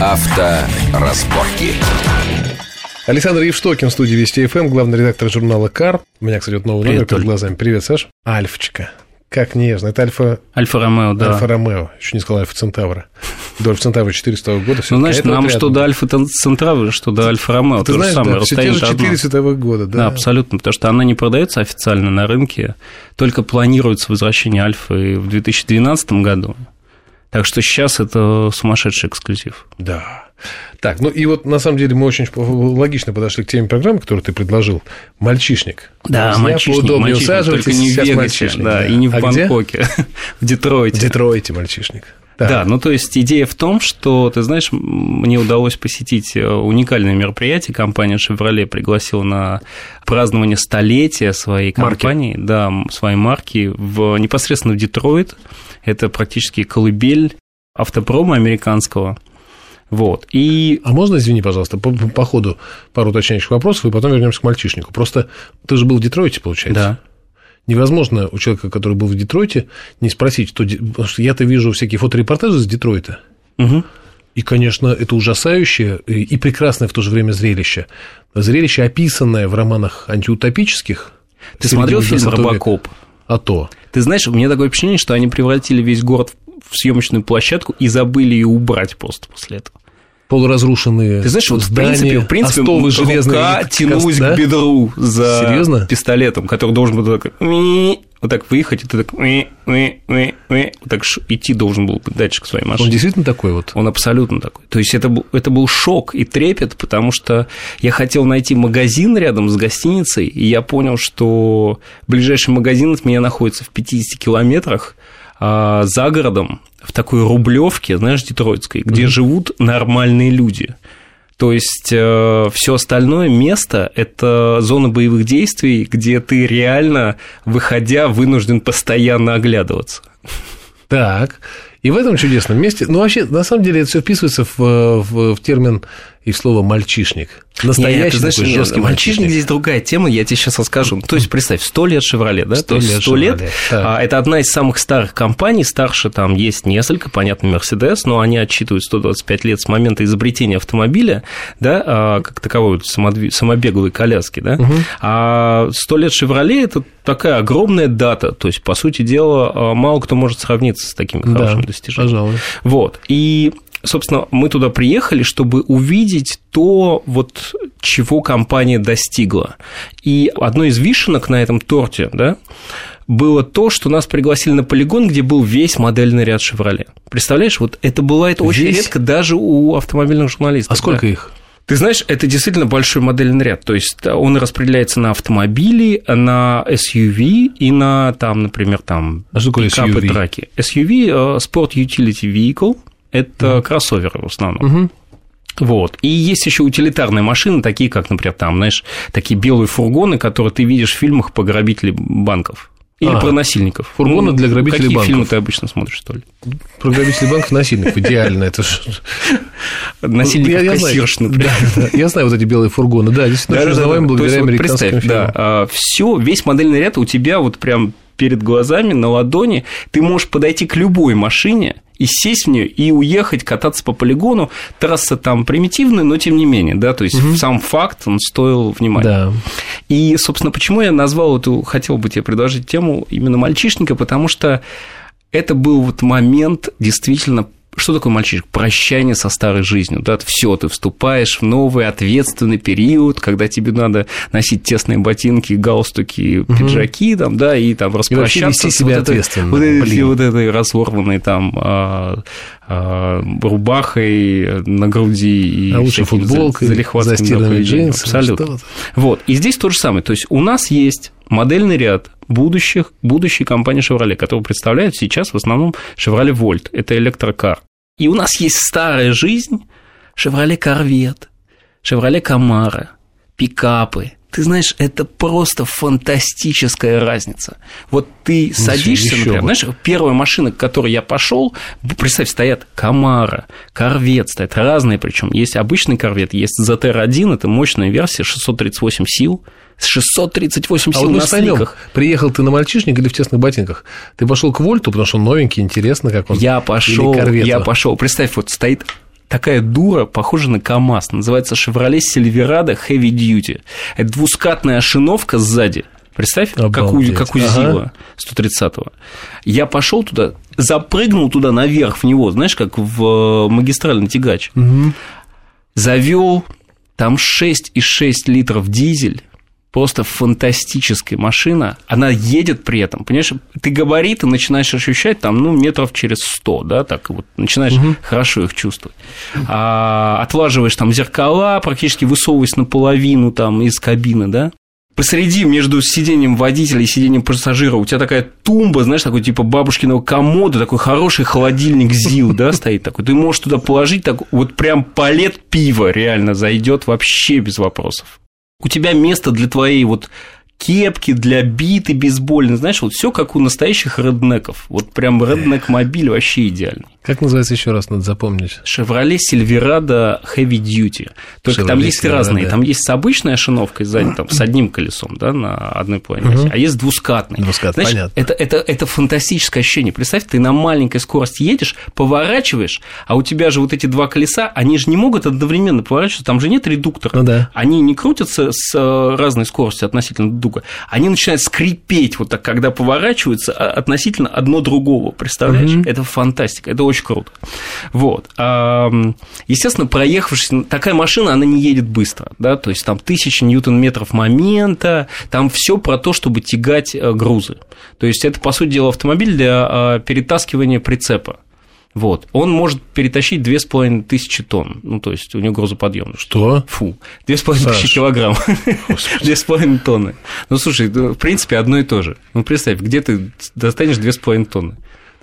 Авторазборки. Александр Евштокин в студии Вести ФМ, главный редактор журнала «Кар». У меня, кстати, вот новый Привет, номер перед Толь. глазами. Привет, Саш. Альфочка. Как нежно. Это Альфа... Альфа-Ромео, да. Альфа-Ромео. Еще не сказал Альфа Центавра. До Альфа Центавра 400 года. Ну, это нам что до Альфа Центавра, что до Альфа-Ромео. Ты то знаешь, же самое, да, все те же расстояние 4 одно. световых года, да. Да, абсолютно, потому что она не продается официально на рынке, только планируется возвращение Альфы в 2012 году. Так что сейчас это сумасшедший эксклюзив. Да. Так, ну и вот на самом деле мы очень логично подошли к теме программы, которую ты предложил. Мальчишник. Да, Взяв мальчишник, поудобнее мальчишник, только не в Вегасе, мальчишник, да, и не в А где? Бангкоке, в Детройте. В Детройте мальчишник. Так. Да, ну то есть идея в том, что, ты знаешь, мне удалось посетить э, уникальное мероприятие. Компания Chevrolet пригласила на празднование столетия своей Марки. компании, да, м, своей марки, в, непосредственно в Детройт. Это практически колыбель автопрома американского. Вот. И А можно, извини, пожалуйста, по, по ходу пару уточняющих вопросов, и потом вернемся к мальчишнику. Просто ты же был в Детройте, получается? да, Невозможно у человека, который был в Детройте, не спросить, что... Потому что я-то вижу всякие фоторепортажи из Детройта, Мгм. и, конечно, это ужасающее и прекрасное в то же время зрелище. Зрелище, описанное в романах антиутопических. Ты смотрел фильм 20 века. «Робокоп»? А то. Ты знаешь, у меня такое впечатление, что они превратили весь город в съемочную площадку и забыли ее убрать просто после этого. Полуразрушенные Ты знаешь, вот в здания, принципе, в принципе остовы рука железные, тянулась да? к бедру за Серьезно? пистолетом, который должен был так, вот так выехать, и ты так «ми, ми, ми, ми», вот так идти должен был дальше к своей Он машине. действительно такой вот? Он абсолютно такой. То есть это был, это был шок и трепет, потому что я хотел найти магазин рядом с гостиницей, и я понял, что ближайший магазин от меня находится в 50 километрах а, за городом, в такой рублевке, знаешь, детройтской, где живут нормальные люди. То есть все остальное место – это зона боевых действий, где ты реально, выходя, вынужден постоянно оглядываться. Так. И в этом чудесном месте, ну вообще, на самом деле, это все вписывается в, в- в термин и слово мальчишник. Настоящий Нет, знаешь, такой жесткий мальчишник здесь другая тема, я тебе сейчас расскажу. То есть, представь, 100 лет «Шевроле», да? 100 То есть лет 100 лет, а, это одна из самых старых компаний, старше там есть несколько, понятно, «Мерседес», но они отчитывают 125 лет с момента изобретения автомобиля, да, а, как таковой вот самодви- самобеговой коляски, да, а 100 лет «Шевроле» – это такая огромная дата, то есть, по сути дела, а, мало кто может сравниться с такими Да, хорошими достижениями. пожалуй. Вот. И, собственно, мы туда приехали, чтобы увидеть то, вот, чего компания достигла. И одной из вишенок на этом торте, да, было то, что нас пригласили на полигон, где был весь модельный ряд «Шевроле». Представляешь, вот это бывает очень Весь? редко даже у автомобильных журналистов. А сколько да. их? Ты знаешь, это действительно большой модельный ряд. То есть он распределяется на автомобили, на SUV и на, там, например, там А что такое SUV? траки. SUV э, Sport Utility Vehicle – это кроссоверы в основном. Мгм. Вот. И есть еще утилитарные машины, такие как, например, там, знаешь, такие белые фургоны, которые ты видишь в фильмах по грабителей банков. Или А, про насильников. фургоны для грабителей какие банков. фильмы ты обычно смотришь, что ли? Про грабителей банков насильников. Идеально. Это ж... Насильников Я- знаю. кассирш, например. Да, да. Я знаю вот эти белые фургоны. Да, действительно, узнаваем благодаря вот американским представь, фильмам. да, все, весь модельный ряд у тебя вот прям перед глазами, на ладони, ты можешь подойти к любой машине и сесть в нее и уехать кататься по полигону. Трасса там примитивная, но тем не менее, да, то есть сам факт, он стоил внимания. Да. И, собственно, почему я назвал эту, хотел бы тебе предложить тему именно мальчишника, потому что это был вот момент действительно что такое мальчишник? Прощание со старой жизнью. Да, все, ты вступаешь в новый ответственный период, когда тебе надо носить тесные ботинки, галстуки, пиджаки, там, да, и там распрощаться вести с себя вот ответственно, Вот, этой- вот этой разорванной там а, а, рубахой на груди и А лучше футболкой, застиранными джинсами, Абсолютно. Вот. И здесь то же самое. То есть у нас есть модельный ряд будущих, будущей компании Chevrolet, которую представляют сейчас в основном Chevrolet Volt. Это электрокар. И у нас есть старая жизнь Chevrolet Corvette, Chevrolet Camaro, пикапы. Ты знаешь, это просто фантастическая разница. Вот ты садишься, ещё например, бы. знаешь, первая машина, к которой я пошел, представь, стоят Камара, Корвет, стоят разные, причем есть обычный Корвет, есть ZR1, это мощная версия, 638 сил, с 638 А сил вот мы на с поймем, сликах. приехал ты на мальчишник или в тесных ботинках? Ты пошел к Вольту, потому что он новенький, интересно, как он. Я пошел, я пошел. Представь, вот стоит такая дура, похожа на КАМАЗ, называется Chevrolet Silverado Heavy Duty. Это двускатная ошиновка сзади, Представь, Обалдеть. как у, как у Зила 130-го. Я пошел туда, запрыгнул туда наверх в него, знаешь, как в э, магистральный тягач. Угу. Завел там 6,6 литров дизель, просто фантастическая машина. Она едет при этом, понимаешь, ты габариты начинаешь ощущать там, ну, метров через 100, да, так вот, начинаешь угу. хорошо их чувствовать. А, отлаживаешь там зеркала, практически высовываясь наполовину там из кабины, да, посреди между сиденьем водителя и сиденьем пассажира у тебя такая тумба, знаешь, такой типа бабушкиного комода, такой хороший холодильник ЗИЛ, да, стоит такой. Ты можешь туда положить так, вот прям палет пива реально зайдет вообще без вопросов. У тебя место для твоей вот кепки для биты бейсбольной, знаешь, вот все как у настоящих реднеков. Вот прям реднек мобиль вообще идеальный. Как называется еще раз, надо запомнить? Chevrolet Silverado Heavy Duty. Только Chevrolet там есть Silverado. разные. Там есть с обычной ошиновкой сзади, там, с одним колесом, да, на одной половине угу. а есть двускатный. Двускатный, Знаешь, понятно. Это, это, это фантастическое ощущение. Представь, ты на маленькой скорости едешь, поворачиваешь, а у тебя же вот эти два колеса, они же не могут одновременно поворачиваться, там же нет редуктора. Ну да. Они не крутятся с э, разной скоростью относительно дуга. Они начинают скрипеть вот так, когда поворачиваются а, относительно одно другого. Представляешь? Угу. Это фантастика. Это очень круто. Вот. Естественно, проехавшись, такая машина, она не едет быстро, да, то есть там тысячи ньютон-метров момента, там все про то, чтобы тягать э, грузы. То есть это, по сути дела, автомобиль для а, перетаскивания прицепа. Вот. Он может перетащить 2500 тонн. Ну, то есть у него грузоподъемность. Что? Фу. 2500 килограмм. 2,5 тонны. Ну, слушай, в принципе, одно и то же. Ну, представь, где ты достанешь 2,5 тонны?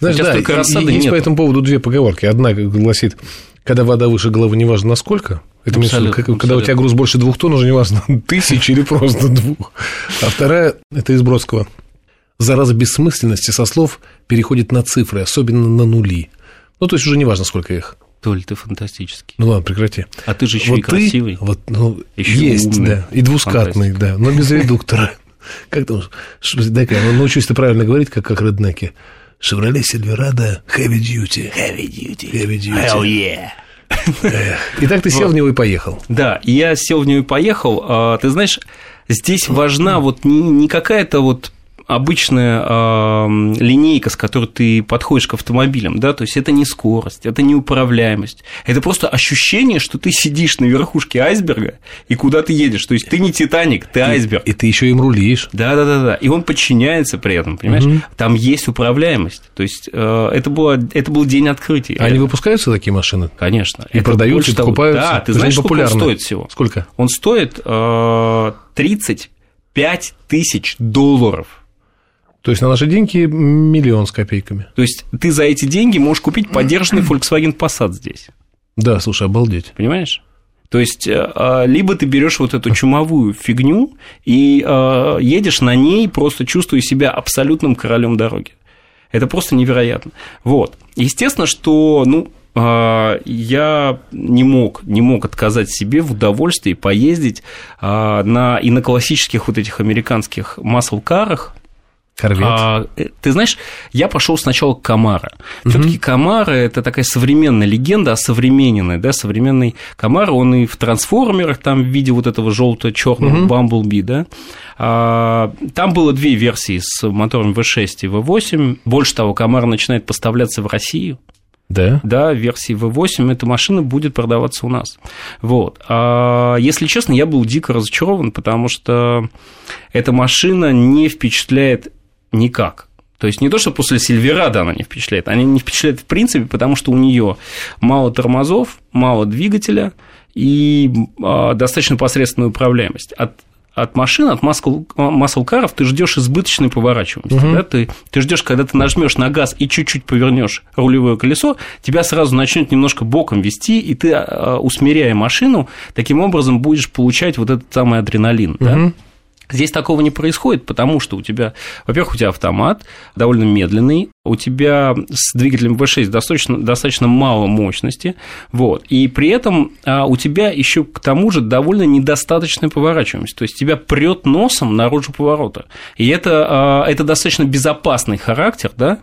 Знаешь, да, только рассады есть нету. по этому поводу две поговорки. Одна гласит, когда вода выше головы, неважно насколько, это абсолютно, когда абсолютно. у тебя груз больше двух тонн, уже не важно, тысячи или просто двух. А вторая – это из Бродского. Зараза бессмысленности со слов переходит на цифры, особенно на нули. Ну, то есть уже не важно, сколько их. Толь, ты фантастический. Ну ладно, прекрати. А ты же еще вот и красивый. Вот, ну, еще есть, умный. да. И двускатный, да, но без редуктора. Как ты дай-ка, научусь ты правильно говорить, как, как реднеки. Chevrolet Silverado Heavy Duty. Heavy Duty. Heavy Duty. Hell yeah. Итак, ты сел в него и поехал. Да, я сел в него и поехал. А, ты знаешь, здесь важна вот не какая-то вот обычная э, линейка, с которой ты подходишь к автомобилям, да, то есть это не скорость, это не управляемость, это просто ощущение, что ты сидишь на верхушке айсберга и куда ты едешь, то есть ты не Титаник, ты айсберг. И, и ты еще им рулишь. Да, да, да, да, и он подчиняется при этом, понимаешь? Угу. Там есть управляемость, то есть э, это было, это был день открытия. Они выпускаются такие машины? Конечно. И это продаются, и покупаются. Да, ты знаешь, сколько он стоит всего? Сколько? Он стоит э, 35 тысяч долларов. То есть на наши деньги миллион с копейками. То есть ты за эти деньги можешь купить поддержанный Volkswagen Passat здесь. Да, слушай, обалдеть. Понимаешь? То есть, э, а, либо ты берешь вот эту чумовую фигню и э, едешь на ней, просто чувствуя себя абсолютным королем дороги. Это просто невероятно. Вот. Естественно, что, ну, а, я не мог, не мог отказать себе в удовольствии поездить а, на, и на классических вот этих американских масл-карах, Корвет. А, э, ты знаешь, я пошел сначала к Камара. Все-таки угу. Камара это такая современная легенда, осовремененная, да, современный Камара, он и в трансформерах там в виде вот этого желто-черного угу. Бамблби, да. А, там было две версии с мотором V6 и V8. Больше того, Камара начинает поставляться в Россию. Да? Да, версии V8 эта машина будет продаваться у нас. Вот. А, если честно, я был дико разочарован, потому что эта машина не впечатляет никак. То есть не то, что после Сильверада она не впечатляет, она не впечатляет в принципе, потому что у нее мало тормозов, мало двигателя и а, достаточно посредственная управляемость. От от машин, от маслкаров ты ждешь избыточной поворачиваемости. Угу. Да? Ты, ты ждешь, когда ты нажмешь на газ и чуть-чуть повернешь рулевое колесо, тебя сразу начнет немножко боком вести, и ты, а, усмиряя машину, таким образом будешь получать вот этот самый адреналин. Угу. Да? Здесь такого не происходит, потому что у тебя, во-первых, у тебя автомат довольно медленный, у тебя с двигателем V6 достаточно, достаточно мало мощности, вот, и при этом а, у тебя еще к тому же довольно недостаточная поворачиваемость, то есть тебя прет носом наружу поворота, и это, а, это достаточно безопасный характер, да,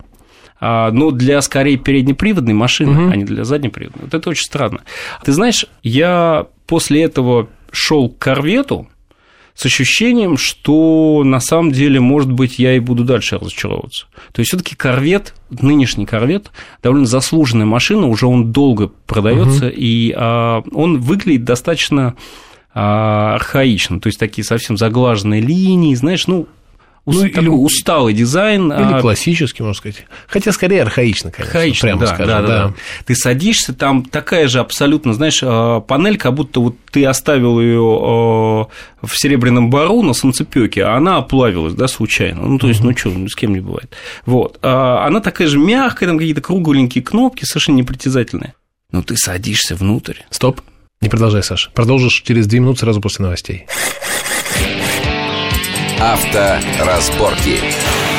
а, но для скорее переднеприводной машины, угу. а не для заднеприводной. Вот это очень странно. Ты знаешь, я после этого шел к корвету, с ощущением, что на самом деле, может быть, я и буду дальше разочаровываться. То есть все-таки корвет, нынешний корвет, довольно заслуженная машина, уже он долго продается, угу. и а, он выглядит достаточно а, архаично, то есть такие совсем заглаженные линии, знаешь, ну, ну, такой или усталый дизайн. Или а... классический, можно сказать. Хотя скорее архаично, конечно. Архаично, прямо да, скажем. Да, да, да. Ты садишься, там такая же абсолютно, знаешь, а, панель, как будто вот ты оставил ее а, в серебряном бару на солнцепёке, а она оплавилась, да, случайно. Ну, то есть, ну что, с кем не бывает. Вот. А она такая же мягкая, там какие-то кругленькие кнопки, совершенно непритязательные. Но ты садишься внутрь. Стоп. Не продолжай, Саша. Продолжишь через две минуты сразу после новостей. Авторазборки.